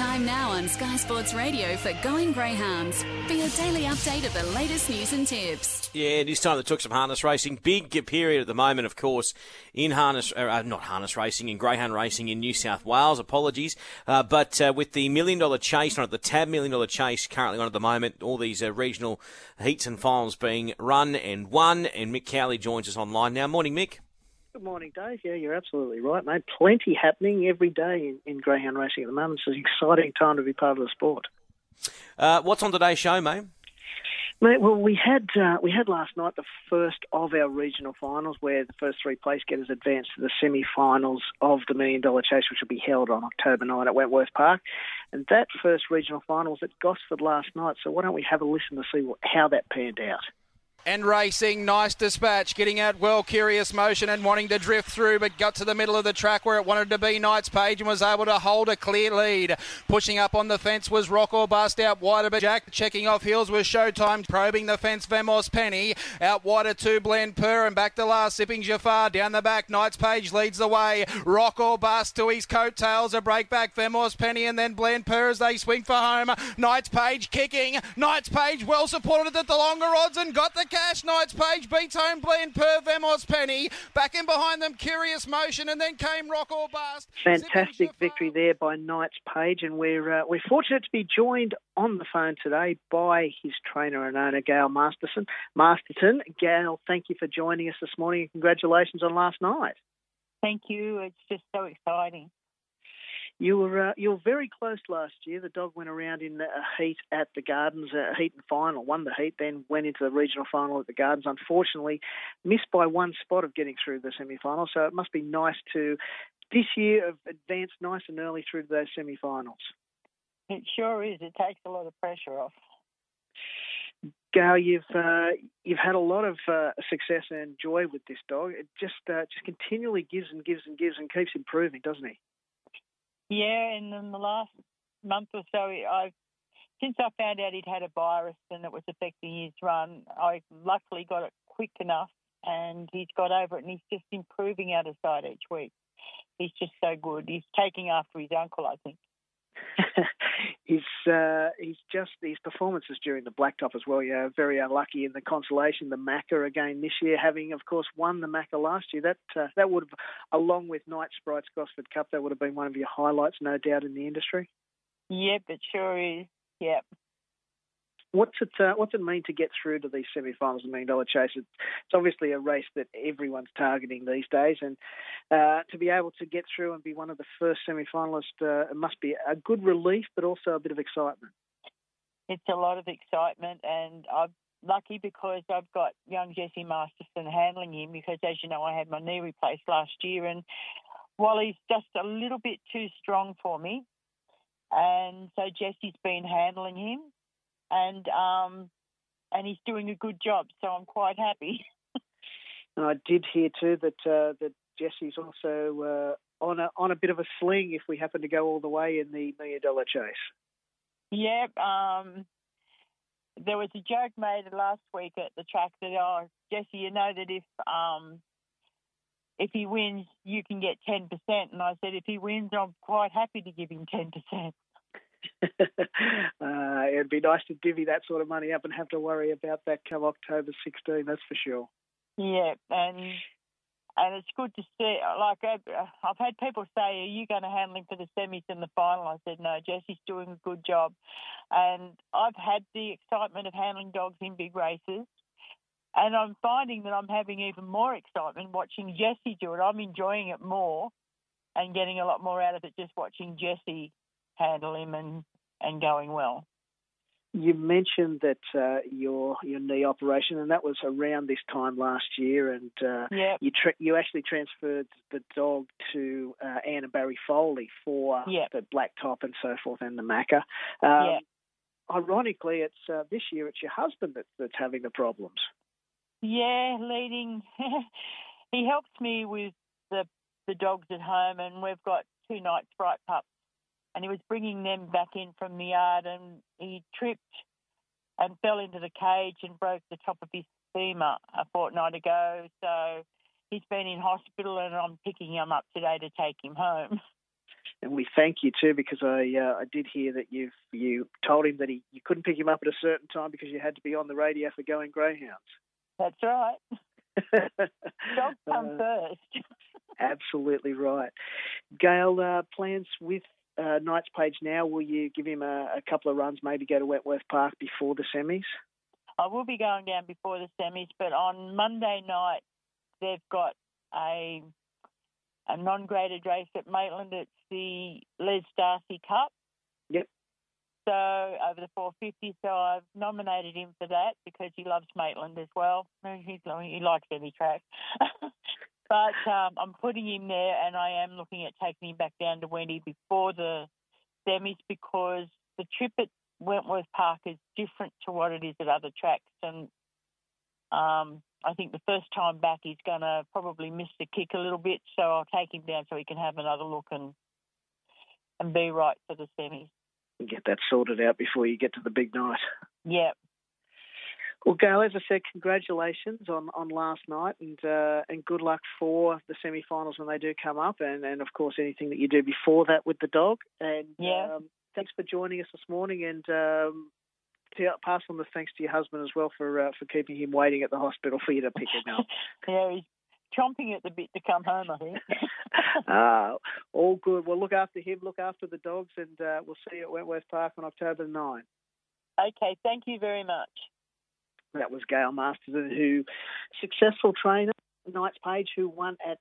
time now on Sky Sports Radio for Going Greyhounds for your daily update of the latest news and tips. Yeah, it is time to talk some harness racing. Big period at the moment, of course, in harness, uh, not harness racing, in greyhound racing in New South Wales. Apologies, uh, but uh, with the million dollar chase on it, the Tab million dollar chase currently on at the moment, all these uh, regional heats and finals being run and won. And Mick Cowley joins us online now. Morning, Mick. Good morning, Dave. Yeah, you're absolutely right, mate. Plenty happening every day in, in greyhound racing at the moment. It's an exciting time to be part of the sport. Uh, what's on today's show, mate? Mate, well, we had uh, we had last night the first of our regional finals, where the first three place getters advanced to the semi-finals of the Million Dollar Chase, which will be held on October 9 at Wentworth Park. And that first regional final was at Gosford last night. So why don't we have a listen to see what, how that panned out? And racing. Nice dispatch, getting out well, curious motion and wanting to drift through, but got to the middle of the track where it wanted to be. Knights Page and was able to hold a clear lead. Pushing up on the fence was Rock or Bust out wider, but Jack checking off heels was Showtime probing the fence. Vemos Penny out wider two Blend Purr and back to last sipping Jafar down the back. Knights Page leads the way. Rock or Bust to his coattails. A break back. Vemos Penny and then Blend Purr as they swing for home. Knights Page kicking. Knights Page well supported at the longer odds and got the cash. Knights Page beats home Blend Per Vemos Penny. Back in behind them, Curious Motion, and then came Rock or Bust. Fantastic victory there by Knights Page, and we're uh, we're fortunate to be joined on the phone today by his trainer and owner, Gail Masterson. Masterton, Gail, thank you for joining us this morning, and congratulations on last night. Thank you. It's just so exciting. You were uh, you were very close last year. The dog went around in a heat at the Gardens, a heat and final, won the heat, then went into the regional final at the Gardens. Unfortunately, missed by one spot of getting through the semi-final. So it must be nice to this year have advanced nice and early through to those semi-finals. It sure is. It takes a lot of pressure off. Gail, you've uh, you've had a lot of uh, success and joy with this dog. It just uh, just continually gives and gives and gives and keeps improving, doesn't he? Yeah, and in the last month or so, I've since I found out he'd had a virus and it was affecting his run, I luckily got it quick enough, and he's got over it, and he's just improving out of sight each week. He's just so good. He's taking after his uncle, I think. he's uh, he's just these performances during the blacktop as well. Yeah, very unlucky in the consolation, the Macca again this year, having of course won the Macca last year. That uh, that would have, along with Night Sprites Gosford Cup, that would have been one of your highlights, no doubt, in the industry. Yep, it sure is. Yep. What's it uh, What's it mean to get through to these semi-finals of Million Dollar Chase? It's, obviously a race that everyone's targeting these days, and uh, to be able to get through and be one of the first semi-finalists, uh, it must be a good relief, but also a bit of excitement. It's a lot of excitement, and I'm lucky because I've got young Jesse Masterson handling him. Because as you know, I had my knee replaced last year, and while he's just a little bit too strong for me, and so Jesse's been handling him and um, and he's doing a good job. So I'm quite happy. I did hear too that uh, that Jesse's also uh, on a on a bit of a sling if we happen to go all the way in the million dollar chase. Yep. Um, there was a joke made last week at the track that oh Jesse, you know that if um, if he wins, you can get ten percent, and I said if he wins, I'm quite happy to give him ten percent. uh, it'd be nice to divvy that sort of money up and have to worry about that come October 16. That's for sure. Yeah, and and it's good to see. Like I've had people say, "Are you going to handle him for the semis and the final?" I said, "No, Jesse's doing a good job," and I've had the excitement of handling dogs in big races. And I'm finding that I'm having even more excitement watching Jesse do it. I'm enjoying it more and getting a lot more out of it just watching Jesse handle him and, and going well. You mentioned that uh, your your knee operation, and that was around this time last year, and uh, yep. you tra- you actually transferred the dog to uh, Anna Barry Foley for yep. the black top and so forth, and the Macca. Um, yep. Ironically, it's uh, this year it's your husband that, that's having the problems. Yeah, leading. he helps me with the the dogs at home, and we've got two night sprite pups and he was bringing them back in from the yard and he tripped and fell into the cage and broke the top of his femur a fortnight ago. So he's been in hospital and I'm picking him up today to take him home. and we thank you too because I uh, I did hear that you you told him that he you couldn't pick him up at a certain time because you had to be on the radio for going greyhounds. That's right. Dogs come uh, first. absolutely right. Gail, uh, plans with uh, Knights Page now? Will you give him a, a, couple of runs, maybe go to Wentworth Park before the semis? I will be going down before the semis, but on Monday night they've got a a non-graded race at Maitland. It's the Les Darcy Cup. Yep. So over the 450, so I've nominated him for that because he loves Maitland as well. He's, he likes any track. but um, I'm putting him there, and I am looking at taking him back down to Wenty before the semis because the trip at Wentworth Park is different to what it is at other tracks, and um, I think the first time back he's going to probably miss the kick a little bit, so I'll take him down so he can have another look and and be right for the semis. And get that sorted out before you get to the big night. Yeah. Well, Gail, as I said, congratulations on, on last night, and uh, and good luck for the semi-finals when they do come up, and, and of course anything that you do before that with the dog. And yeah. Um, thanks for joining us this morning, and um, pass on the thanks to your husband as well for uh, for keeping him waiting at the hospital for you to pick him up. yeah, he's chomping at the bit to come home. I think. uh, all good. Well, look after him, look after the dogs, and uh, we'll see you at Wentworth Park on October 9. Okay, thank you very much. That was Gail Masterson, who successful trainer, Knights Page, who won at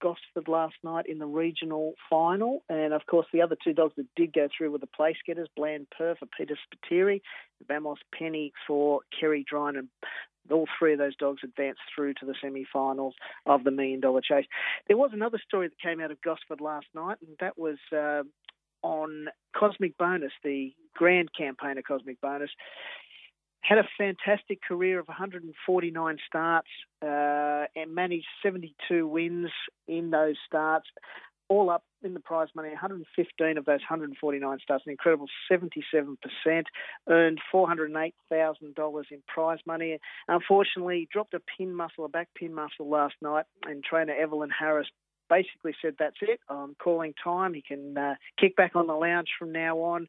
Gosford last night in the regional final. And of course, the other two dogs that did go through were the place getters, Bland Per for Peter Spiteri, Vamos Penny for Kerry Drine. And all three of those dogs advanced through to the semi finals of the Million Dollar Chase. There was another story that came out of Gosford last night, and that was. Uh, on Cosmic Bonus, the grand campaign of Cosmic Bonus, had a fantastic career of 149 starts uh, and managed 72 wins in those starts. All up in the prize money, 115 of those 149 starts, an incredible 77%, earned $408,000 in prize money. Unfortunately, dropped a pin muscle, a back pin muscle last night, and trainer Evelyn Harris basically said, That's it, I'm calling time. He can uh, kick back on the lounge from now on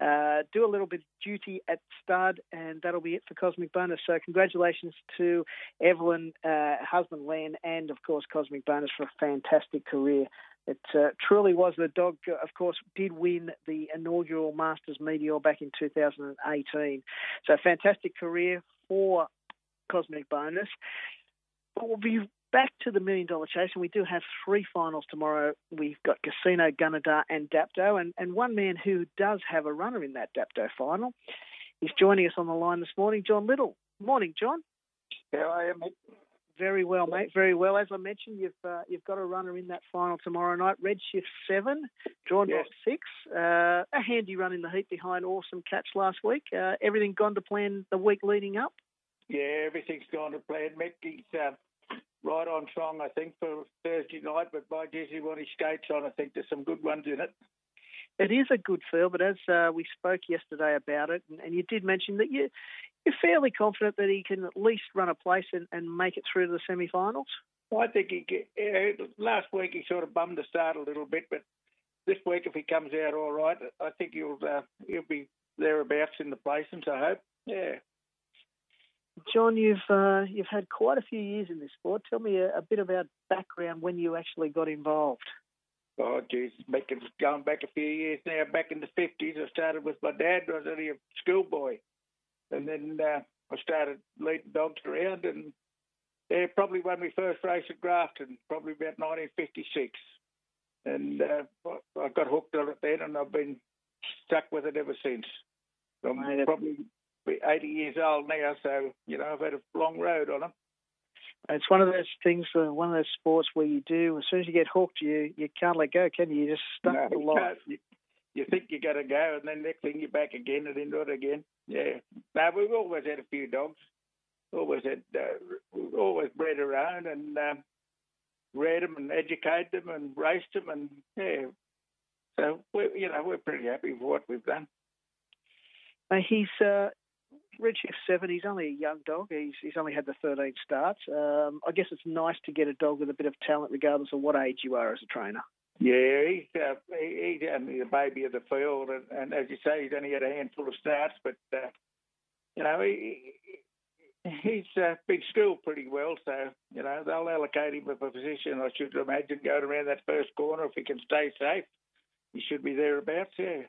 uh, do a little bit of duty at stud, and that'll be it for Cosmic Bonus. So, congratulations to Evelyn, uh, husband Len, and of course, Cosmic Bonus for a fantastic career. It uh, truly was. The dog, uh, of course, did win the inaugural Masters Meteor back in 2018. So, fantastic career for Cosmic Bonus. But we'll be back to the million dollar chase, and we do have three finals tomorrow. We've got Casino, Gunnedah, and Dapto, and, and one man who does have a runner in that Dapto final is joining us on the line this morning, John Little. Morning, John. How are you, mate? Very well, mate. Very well. As I mentioned, you've uh, you've got a runner in that final tomorrow night. Redshift seven, drawn yes. six. Uh, a handy run in the heat behind Awesome Catch last week. Uh, everything gone to plan the week leading up. Yeah, everything's gone to plan. Mickey's uh, right on song, I think, for Thursday night. But by Jesse, when he skates on, I think there's some good ones in it. It is a good feel, but as uh, we spoke yesterday about it, and, and, you did mention that you, you're fairly confident that he can at least run a place and, and make it through to the semi-finals. Well, I think he uh, last week he sort of bummed the start a little bit, but this week if he comes out all right, I think he'll uh, he'll be thereabouts in the placings. I hope. Yeah. John, you've uh, you've had quite a few years in this sport. Tell me a, a bit about background when you actually got involved. Oh, geez, making going back a few years now. Back in the fifties, I started with my dad. I was only a schoolboy, and then uh, I started leading dogs around. And yeah, probably when we first raced at Grafton, probably about 1956. And uh, I got hooked on it then, and I've been stuck with it ever since. I'm probably 80 years old now, so you know I've had a long road on them. It's one of those things, one of those sports where you do. As soon as you get hooked, you you can't let go, can you? You just stuck no, to life. You, you think you got to go, and then next thing you're back again and into it again. Yeah. Now we've always had a few dogs. Always had, uh, always bred around and um, read them and educated them and raced them, and yeah. So we, you know, we're pretty happy with what we've done. Uh, he's uh, Redshift seven. He's only a young dog. He's he's only had the thirteen starts. Um, I guess it's nice to get a dog with a bit of talent, regardless of what age you are as a trainer. Yeah, he's uh, he, he's only the baby of the field, and, and as you say, he's only had a handful of starts, but uh, you know he, he's uh, been schooled pretty well, so you know they'll allocate him a position. I should imagine going around that first corner if he can stay safe, he should be thereabouts. Yeah.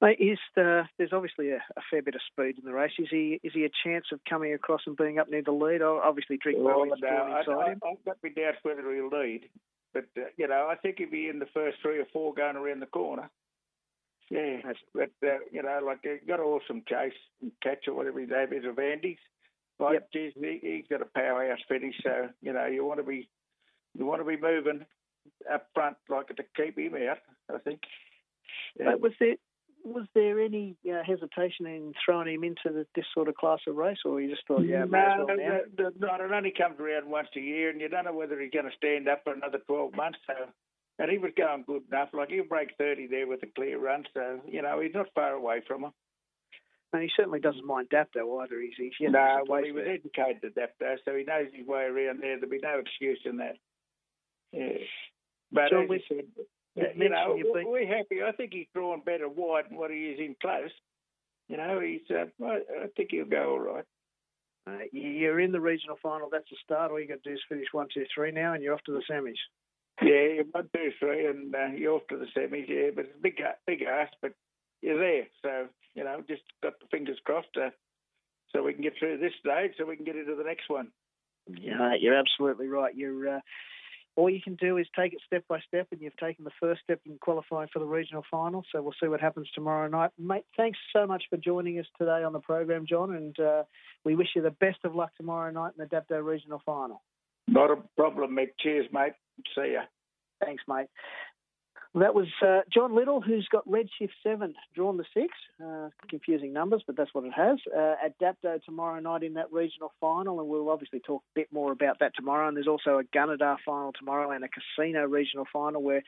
Mate, is the, there's obviously a, a, fair bit of speed in the race. Is he is he a chance of coming across and being up near the lead? Obviously, Drink well, no, inside I, him. I've got me doubts whether he'll lead, but uh, you know I think he'll be in the first three or four going around the corner. Yeah, but uh, you know, like he got an awesome chase and catch or whatever his name is of Andy's. Like, yep. geez, he, he's got a powerhouse finish, so you know you want to be you want to be moving up front like to keep him out. I think. But was there was there any uh, hesitation in throwing him into the, this sort of class of race, or you just thought, yeah, no, well no, no, no, it only comes around once a year, and you don't know whether he's going to stand up for another twelve months. So, and he was going good enough. Like he'll break thirty there with a clear run, so you know he's not far away from him. And he certainly doesn't mind Dapto either. He's, he's you know, no, well, he was there. educated to Dapto, so he knows his way around there. There'll be no excuse in that. Yeah. But John, as said, you know, we're happy. I think he's drawn better wide than what he is in close. You know, he's. Uh, I think he'll go all right. Uh, you're in the regional final. That's the start. All you got to do is finish one, two, three now, and you're off to the semis. Yeah, one, two, three, and uh, you're off to the semis. Yeah, but it's a big, big ask, but you're there. So you know, just got the fingers crossed, uh, so we can get through this stage, so we can get into the next one. Yeah, you're absolutely right. You're. Uh, all you can do is take it step by step, and you've taken the first step in qualifying for the regional final. So we'll see what happens tomorrow night. Mate, thanks so much for joining us today on the program, John, and uh, we wish you the best of luck tomorrow night in the Dapto regional final. Not a problem, Mick. Cheers, mate. See ya. Thanks, mate. That was uh, John Little, who's got Redshift 7 drawn the six. Uh, confusing numbers, but that's what it has. Uh, at tomorrow night in that regional final, and we'll obviously talk a bit more about that tomorrow. And there's also a Gunnedah final tomorrow and a Casino regional final where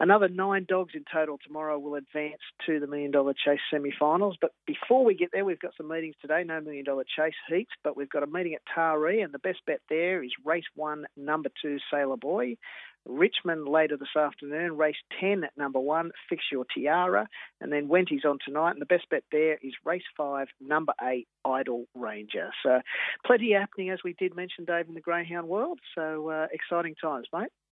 another nine dogs in total tomorrow will advance to the Million Dollar Chase semi finals. But before we get there, we've got some meetings today. No Million Dollar Chase heats, but we've got a meeting at Taree, and the best bet there is race one, number two, Sailor Boy. Richmond later this afternoon, race 10 at number one, Fix Your Tiara. And then Wenty's on tonight, and the best bet there is race five, number eight, Idle Ranger. So plenty happening, as we did mention, Dave, in the greyhound world. So uh, exciting times, mate.